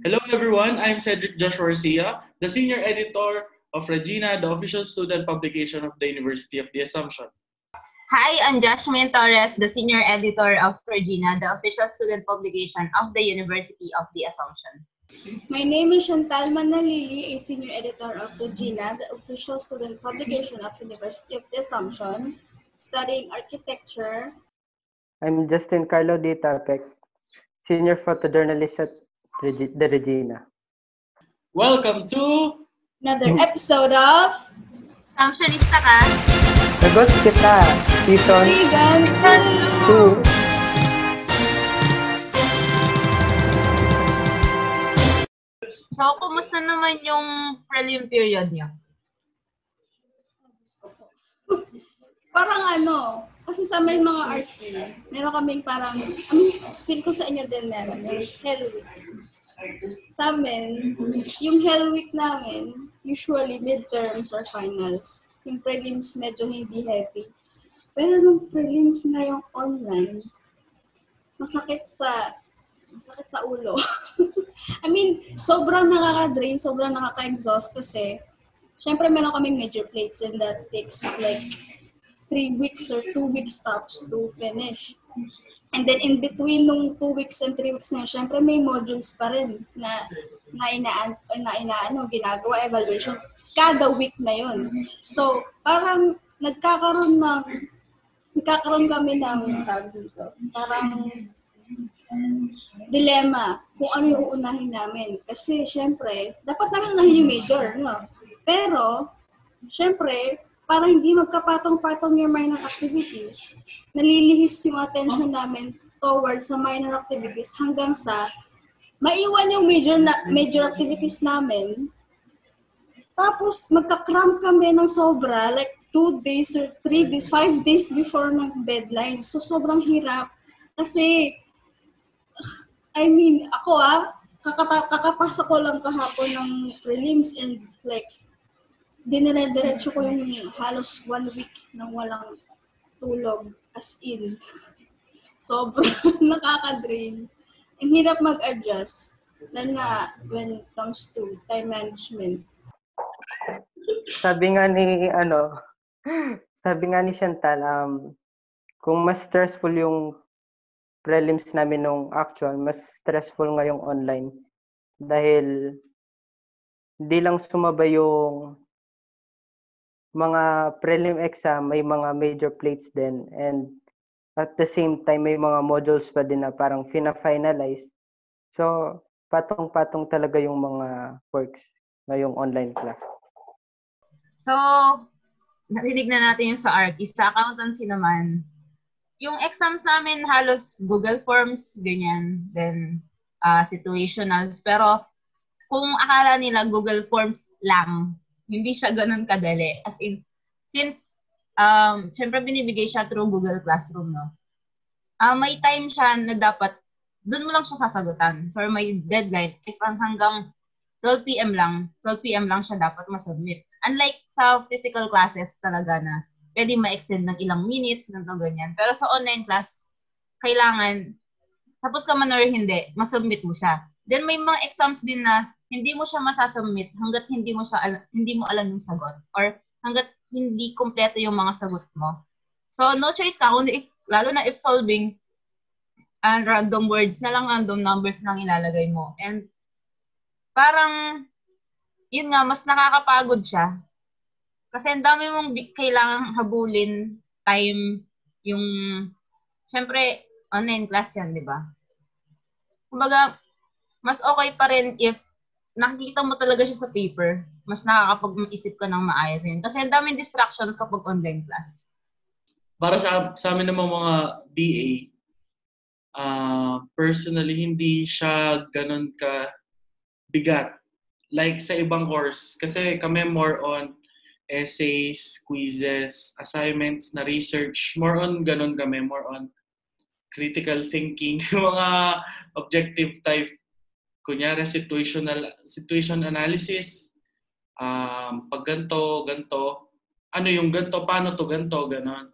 Hello everyone, I'm Cedric Joshua Garcia, the senior editor of Regina, the official student publication of the University of the Assumption. Hi, I'm Jasmine Torres, the senior editor of Regina, the official student publication of the University of the Assumption. My name is Chantal Manalili, a senior editor of Regina, the official student publication of the University of the Assumption, studying architecture. I'm Justin Carlo D. Tapek, senior photojournalist at Regi- the Regina. Welcome to Another episode of Assumptionista ka? Sagot kita! Season Vegan 2. So, kumusta naman yung prelim period niyo? Parang ano, kasi sa may mga art fair, meron kaming parang, I mean, feel ko sa inyo din meron, yung Hell Week. Sa amin, yung Hell Week namin, usually midterms or finals. Yung prelims medyo hindi heavy. Pero nung prelims na yung online, masakit sa masakit sa ulo. I mean, sobrang nakaka-drain, sobrang nakaka-exhaust kasi syempre meron kaming major plates and that takes like three weeks or two weeks stops to finish. And then in between nung two weeks and three weeks na yun, syempre may modules pa rin na na inaan na inaano ginagawa evaluation kada week na yun. So, parang nagkakaroon ng nagkakaroon kami ng tawag dito, parang dilemma kung ano yung uunahin namin. Kasi, syempre, dapat namin unahin yung major, no? Pero, syempre, para hindi magkapatong-patong yung minor activities, nalilihis yung attention namin towards sa minor activities hanggang sa maiwan yung major na major activities namin. Tapos, magka-cramp kami ng sobra, like two days or three days, five days before ng deadline. So, sobrang hirap. Kasi, I mean, ako ah, kakata- kakapasa ko lang kahapon ng prelims and like, dinire-diretso ko yung halos one week nang walang tulog as in. Sobrang nakaka-drain. Ang hirap mag-adjust. Lalo na when it comes to time management. Sabi nga ni, ano, sabi nga ni Chantal, um, kung mas stressful yung prelims namin nung actual, mas stressful ngayong online. Dahil hindi lang sumabay yung mga prelim exam, may mga major plates din. And at the same time, may mga modules pa din na parang fina-finalize. So, patong-patong talaga yung mga works ngayong online class. So, narinig na natin yung sa artist. Sa accountancy naman, yung exams namin halos Google Forms, ganyan, then uh, situationals. Pero kung akala nila Google Forms lang, hindi siya ganun kadali. As in, since, um, syempre binibigay siya through Google Classroom, no? Uh, may time siya na dapat, doon mo lang siya sasagutan. So, may deadline. If hanggang 12 p.m. lang, 12 p.m. lang siya dapat masubmit. Unlike sa physical classes talaga na pwede ma-extend ng ilang minutes, ganito, ganyan. Pero sa online class, kailangan, tapos ka man or hindi, masubmit mo siya. Then may mga exams din na hindi mo siya masasubmit hanggat hindi mo siya al- hindi mo alam yung sagot or hanggat hindi kompleto yung mga sagot mo. So no choice ka kundi if, lalo na if solving and random words na lang random numbers lang ilalagay mo. And parang yun nga mas nakakapagod siya. Kasi ang dami mong kailangang habulin time yung syempre online class yan, di ba? Kumbaga, mas okay pa rin if nakikita mo talaga siya sa paper, mas nakakapag-isip ka ng maayos yun. Kasi ang daming distractions kapag online class. para sa sa amin naman mga BA, uh, personally hindi siya ganun ka bigat like sa ibang course kasi kami more on essays, quizzes, assignments na research, more on ganun kami, more on critical thinking, mga objective type, kunyari situational situation analysis, um, pag ganto, ganto, ano yung ganto, paano to ganto, ganon.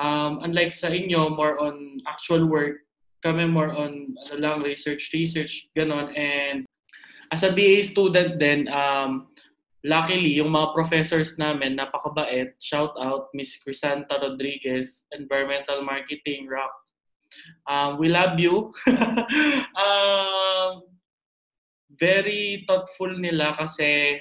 Um, unlike sa inyo, more on actual work, kami more on ano lang, research, research, ganon. And as a BA student din, um, luckily, yung mga professors namin, napakabait. Shout out, Miss Crisanta Rodriguez, Environmental Marketing, ROC. Um, we love you. um, very thoughtful nila kasi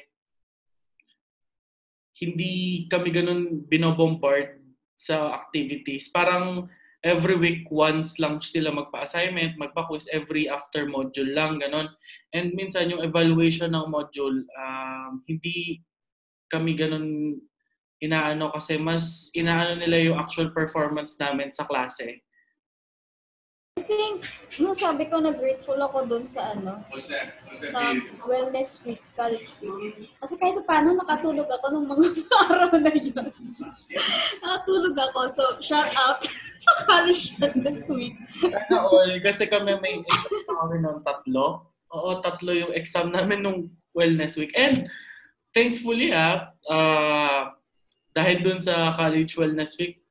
hindi kami ganun binobombard sa activities. Parang every week once lang sila magpa-assignment, magpa-quiz every after module lang, ganun. And minsan yung evaluation ng module, um, hindi kami ganun inaano kasi mas inaano nila yung actual performance namin sa klase. Think, nung sabi ko na grateful ako dun sa ano, sa wellness week, week. Kasi kahit paano nakatulog ako nung mga araw na yun. nakatulog ako. So, shout out sa college wellness week. Sana all, kasi kami may exam kami ng tatlo. Oo, tatlo yung exam namin nung wellness week. And thankfully ah, ah, dahil dun sa college wellness week,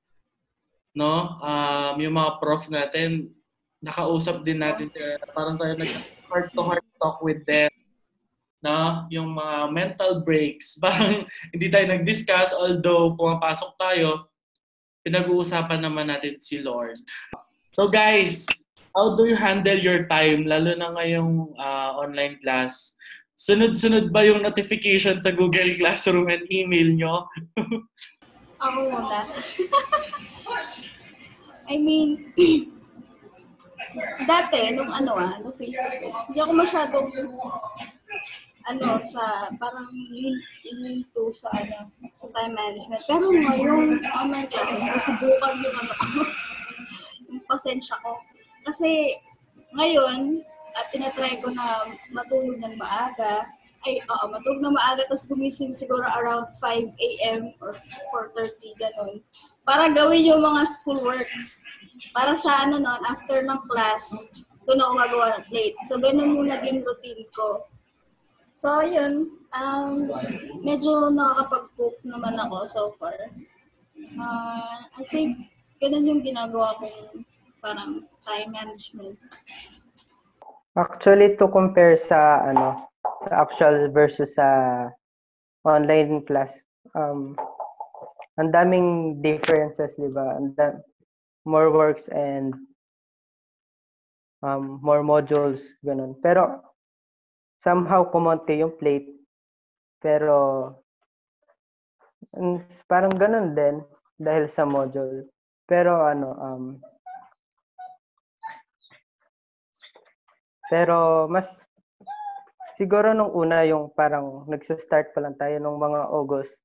no, um, yung mga prof natin, nakausap din natin sila. Parang tayo nag heart to heart talk with them. No? Yung mga mental breaks. Parang hindi tayo nag-discuss although pumapasok tayo, pinag-uusapan naman natin si Lord. So guys, how do you handle your time lalo na ngayong ah, online class? Sunod-sunod ba yung notification sa Google Classroom and email nyo? Ako muna. I mean, dati, nung ano ah, nung face-to-face, hindi ako masyadong, ano, sa, parang in- into sa, ano, sa time management. Pero ngayong online classes, nasubukan yung ano ko, yung pasensya ko. Kasi, ngayon, at tinatry ko na matulog ng maaga, ay, oo, matulog na maaga, tapos gumising siguro around 5 a.m. or 4.30, ganun. Para gawin yung mga school works. Para sa ano nun, after ng class, doon ako magawa ng. So, ganun yung naging routine ko. So, yun. Um, medyo nakakapag-cook naman ako so far. Uh, I think, ganun yung ginagawa kong parang time management. Actually, to compare sa ano sa actual versus sa online class, um, ang daming differences, di ba? Ang da- more works and um, more modules, ganun. Pero somehow kumonti yung plate. Pero parang ganun din dahil sa module. Pero ano, um, Pero mas siguro nung una yung parang nagsa-start pa lang tayo nung mga August.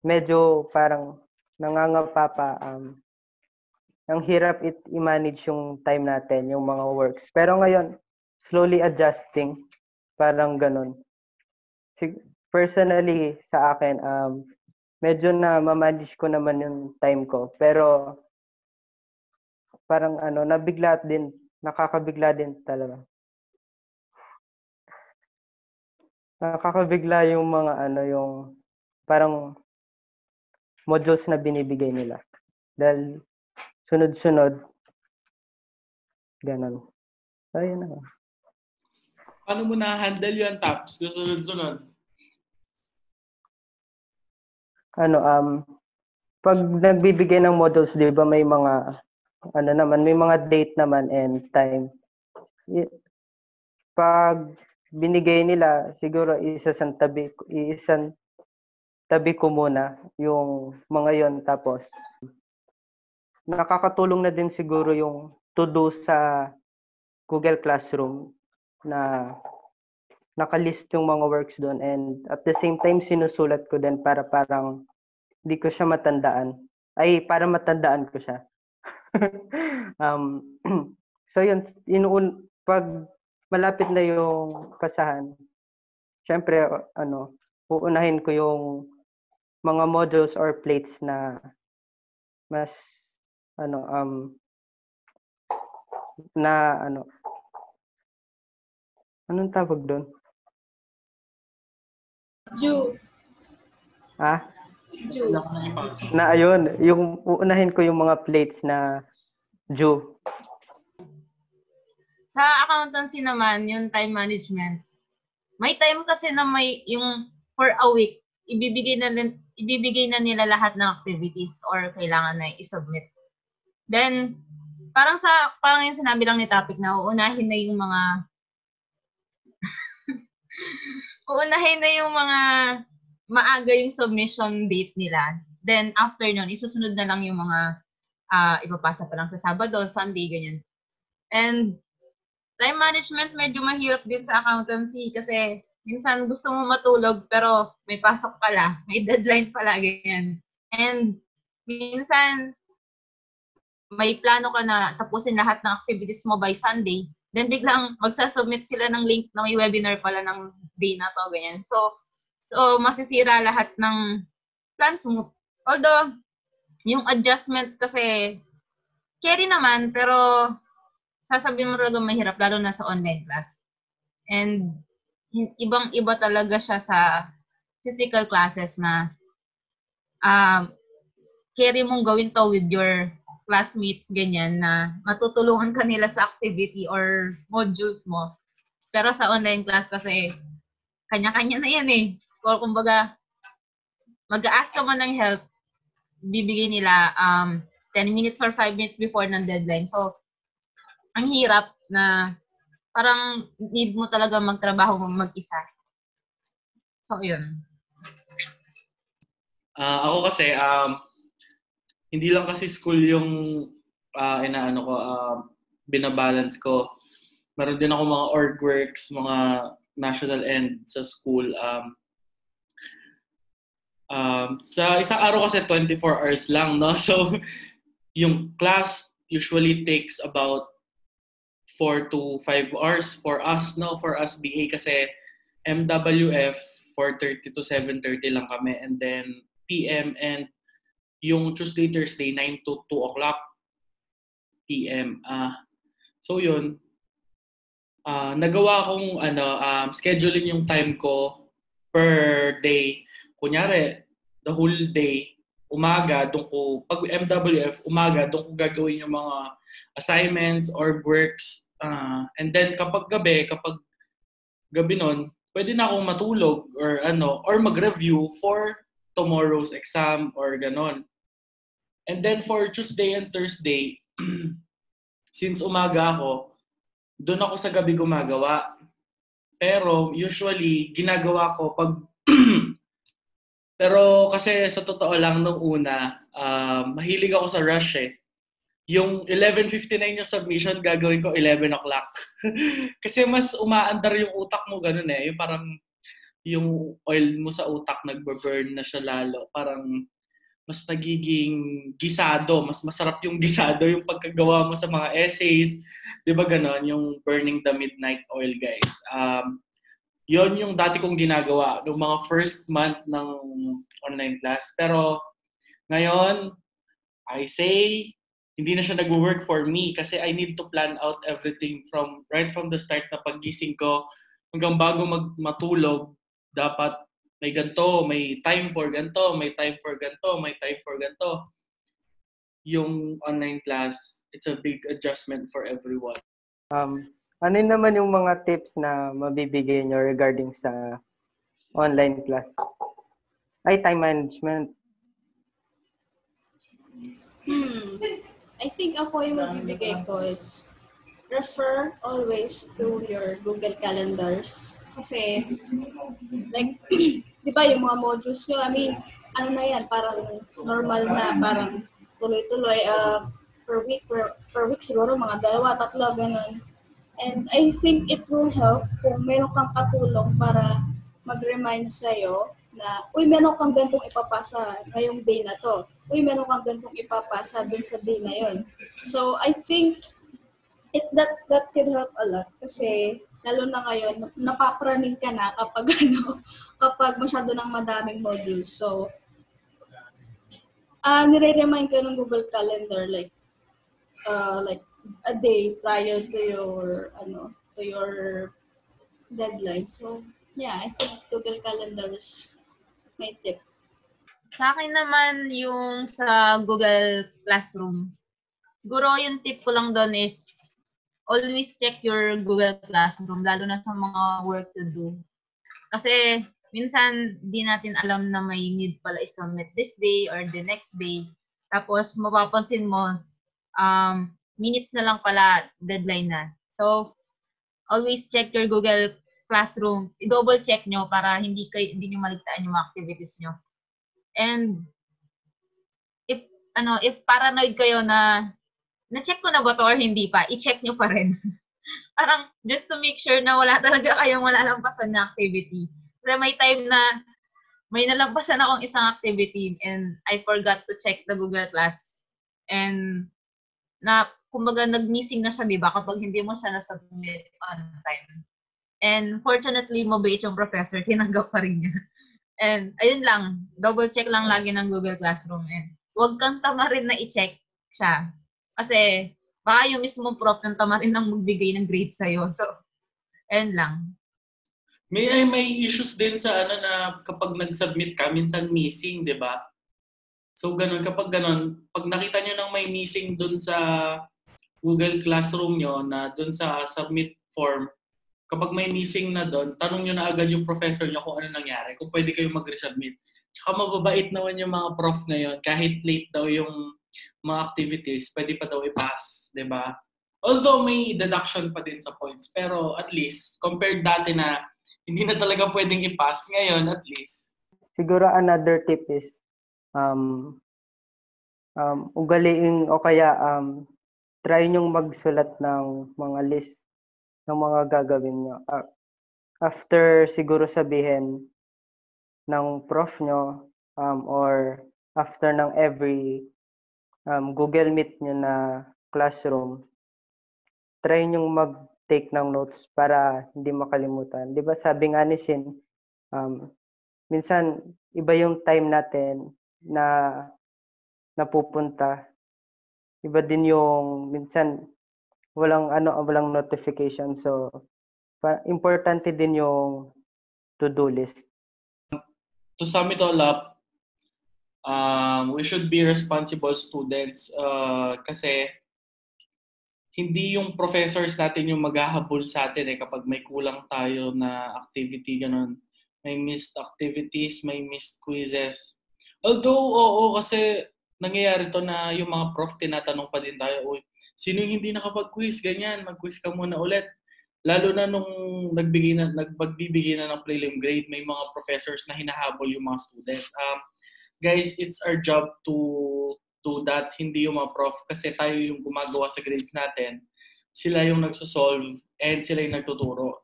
Medyo parang nangangapa pa um ang hirap it i-manage yung time natin, yung mga works. Pero ngayon, slowly adjusting, parang ganun. Personally sa akin, um, medyo na ma-manage ko naman yung time ko. Pero parang ano, nabigla din nakakabigla din talaga. Nakakabigla yung mga ano yung parang modules na binibigay nila. Dahil sunod-sunod ganun. Ayun na. Paano mo na-handle yun, Taps? Susunod-sunod. Ano um pag nagbibigay ng modules, 'di ba may mga ano naman, may mga date naman and time. Pag binigay nila, siguro isasang tabi, isang tabi ko muna yung mga yon tapos nakakatulong na din siguro yung to do sa Google Classroom na nakalist yung mga works doon and at the same time sinusulat ko din para parang hindi ko siya matandaan. Ay, para matandaan ko siya. um, so yun, inuun, pag malapit na yung kasahan, syempre, ano, uunahin ko yung mga modules or plates na mas, ano, um, na, ano, anong tawag doon? Jew. Ah, Jew. na ayun, yung uunahin ko yung mga plates na due. Sa accountancy naman, yung time management, may time kasi na may yung for a week, ibibigay na, ibibigay na nila lahat ng activities or kailangan na i-submit. Then, parang sa, parang yung sinabi lang ni topic na uunahin na yung mga uunahin na yung mga maaga yung submission date nila. Then, after nun, isusunod na lang yung mga ah ipapasa pa lang sa Sabado, Sunday, ganyan. And time management medyo mahirap din sa accountancy kasi minsan gusto mo matulog pero may pasok pala, may deadline pala, ganyan. And minsan may plano ka na tapusin lahat ng activities mo by Sunday, then biglang magsasubmit sila ng link na may webinar pala ng day na to, ganyan. So, so masisira lahat ng plans mo. Although, yung adjustment kasi, carry naman, pero sasabihin mo talaga mahirap, lalo na sa online class. And ibang-iba talaga siya sa physical classes na um, carry mong gawin to with your classmates, ganyan, na matutulungan ka nila sa activity or modules mo. Pero sa online class kasi, kanya-kanya na yan eh. Or kumbaga, mag-ask ka man ng help, bibigay nila um, 10 minutes or 5 minutes before ng deadline. So, ang hirap na parang need mo talaga magtrabaho mag-isa. So, yun. Ah, ako kasi, um, hindi lang kasi school yung ah, inaano ko, ah, binabalance ko. Meron din ako mga org works, mga national end sa school. Um, um, sa isang araw kasi 24 hours lang, no? So, yung class usually takes about 4 to 5 hours for us, no? For us BA kasi MWF 4.30 to 7.30 lang kami and then PM and yung Tuesday, Thursday, 9 to 2 o'clock PM. Ah, so yun. Ah, nagawa kong ano, um, scheduling yung time ko per day. Kunyari, the whole day, umaga, doon ko, pag MWF, umaga, doon ko gagawin yung mga assignments or works. Ah, and then kapag gabi, kapag gabi nun, pwede na akong matulog or ano, or mag-review for tomorrow's exam or ganon. And then for Tuesday and Thursday, since umaga ako, doon ako sa gabi gumagawa. Pero usually, ginagawa ko pag... Pero kasi sa totoo lang nung una, ah, mahilig ako sa rush eh. Yung 11.59 yung submission, gagawin ko 11 o'clock. kasi mas umaandar yung utak mo, ganun eh. Yung parang yung oil mo sa utak nagbe-burn na siya lalo. Parang mas nagiging gisado, mas masarap yung gisado yung pagkagawa mo sa mga essays. 'Di ba ganon yung burning the midnight oil, guys. Um, yon yung dati kong ginagawa noong mga first month ng online class. Pero ngayon, I say, hindi na siya nag-work for me kasi I need to plan out everything from right from the start na paggising ko hanggang bago mag matulog, dapat may ganto, may time for ganto, may time for ganto, may time for ganto. Yung online class, it's a big adjustment for everyone. Um, ano yun naman yung mga tips na mabibigay nyo regarding sa online class? Ay, time management. Hmm. I think ako yung magbibigay ko is refer always to your Google Calendars. Kasi, like, di ba yung mga modules nyo, I mean, ano na yan, parang normal na, parang tuloy-tuloy, uh, per week, per, per week siguro, mga dalawa, tatlo, ganun. And I think it will help kung meron kang katulong para mag-remind sa'yo na, uy, meron kang gantong ipapasa ngayong day na to. Uy, meron kang gantong ipapasa dun sa day na yon. So, I think it that that could help a lot kasi lalo na ngayon napapraning ka na kapag ano kapag masyado ng madaming modules. So, ah nire-remind ka ng Google Calendar like uh, like a day prior to your ano to your deadline. So, yeah, I think Google Calendar is my tip. Sa akin naman, yung sa Google Classroom, siguro yung tip ko lang doon is always check your Google Classroom, lalo na sa mga work to do. Kasi minsan di natin alam na may need pala i-submit this day or the next day. Tapos mapapansin mo, um, minutes na lang pala deadline na. So, always check your Google Classroom. I-double check nyo para hindi kayo hindi nyo maligtaan yung mga activities nyo. And if ano, if paranoid kayo na na-check ko na ba to or hindi pa, i-check nyo pa rin. Parang just to make sure na wala talaga kayong malalampasan na activity. Kasi may time na may nalampasan akong isang activity and I forgot to check the Google Class. And na kumbaga nag-missing na siya, di ba, kapag hindi mo siya na-submit on time. And fortunately, mabait yung professor, tinanggap pa rin niya. And ayun lang, double check lang lagi ng Google Classroom. And huwag kang tamarin na i-check siya. Kasi baka yung mismo prof ng tamarin nang magbigay ng grade sa'yo. So, ayun lang. May ay may issues din sa ano na kapag nag-submit ka minsan missing, 'di ba? So ganun kapag ganun, pag nakita nyo nang may missing dun sa Google Classroom nyo na dun sa submit form, kapag may missing na doon, tanong nyo na agad yung professor nyo kung ano nangyari, kung pwede kayo mag-resubmit. Tsaka mababait naman yung mga prof ngayon, kahit late daw yung mga activities, pwede pa daw i-pass, 'di ba? Although may deduction pa din sa points, pero at least, compared dati na hindi na talaga pwedeng i-pass, ngayon at least. Siguro another tip is um, um, ugaliin o kaya um, try nyong magsulat ng mga list ng mga gagawin nyo. Ah, after siguro sabihin ng prof nyo um, or after ng every um, Google Meet nyo na classroom, try nyong mag-take ng notes para hindi makalimutan. Di ba sabi nga ni Shin, um, minsan iba yung time natin na napupunta. Iba din yung minsan walang ano walang notification so importante din yung to-do list. To sum it all up, um, we should be responsible students uh, kasi hindi yung professors natin yung maghahabol sa atin eh kapag may kulang tayo na activity ganun. May missed activities, may missed quizzes. Although, oo, kasi nangyayari to na yung mga prof tinatanong pa din tayo, uy, sino hindi nakapag-quiz? Ganyan, mag-quiz ka muna ulit. Lalo na nung nagbigay na, nagpagbibigay na ng prelim grade, may mga professors na hinahabol yung mga students. Um, guys, it's our job to do that, hindi yung mga prof. Kasi tayo yung gumagawa sa grades natin. Sila yung nagsosolve and sila yung nagtuturo.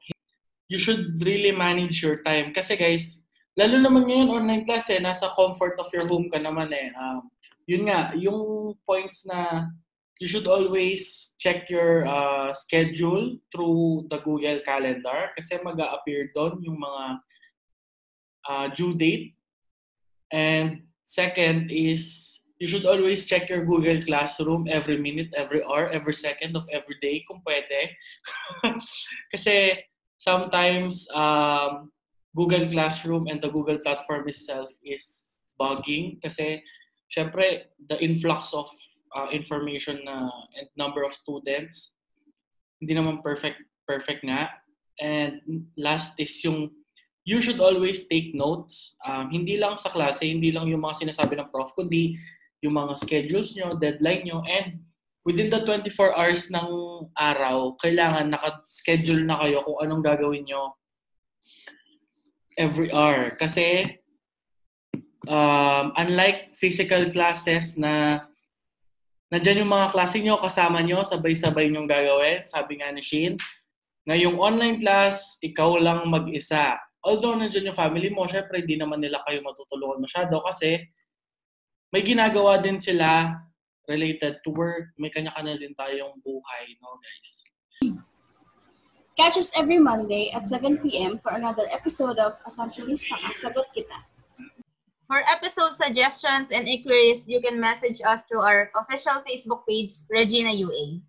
You should really manage your time. Kasi guys, lalo naman ngayon online class eh, nasa comfort of your home ka naman eh. Um, yun nga, yung points na you should always check your uh, schedule through the Google Calendar kasi mag appear doon yung mga uh, due date. And second is you should always check your Google Classroom every minute, every hour, every second of every day kung pwede. kasi sometimes um, Google Classroom and the Google platform itself is bugging kasi syempre the influx of uh, information na and number of students hindi naman perfect perfect nga and last is yung you should always take notes um, hindi lang sa klase hindi lang yung mga sinasabi ng prof kundi yung mga schedules nyo deadline nyo and within the 24 hours ng araw kailangan naka-schedule na kayo kung anong gagawin nyo every hour kasi um, unlike physical classes na nandyan yung mga klase nyo, kasama nyo, sabay-sabay nyong gagawin. Sabi nga ni Shin, ngayong online class, ikaw lang mag-isa. Although nandyan yung family mo, syempre hindi naman nila kayo matutulungan masyado kasi may ginagawa din sila related to work. May kanya-kanya din tayong buhay, no guys? Catch us every Monday at 7 p.m. for another episode of Assumptionista Ka, Sagot Kita. For episode suggestions and inquiries, you can message us through our official Facebook page, Regina UA.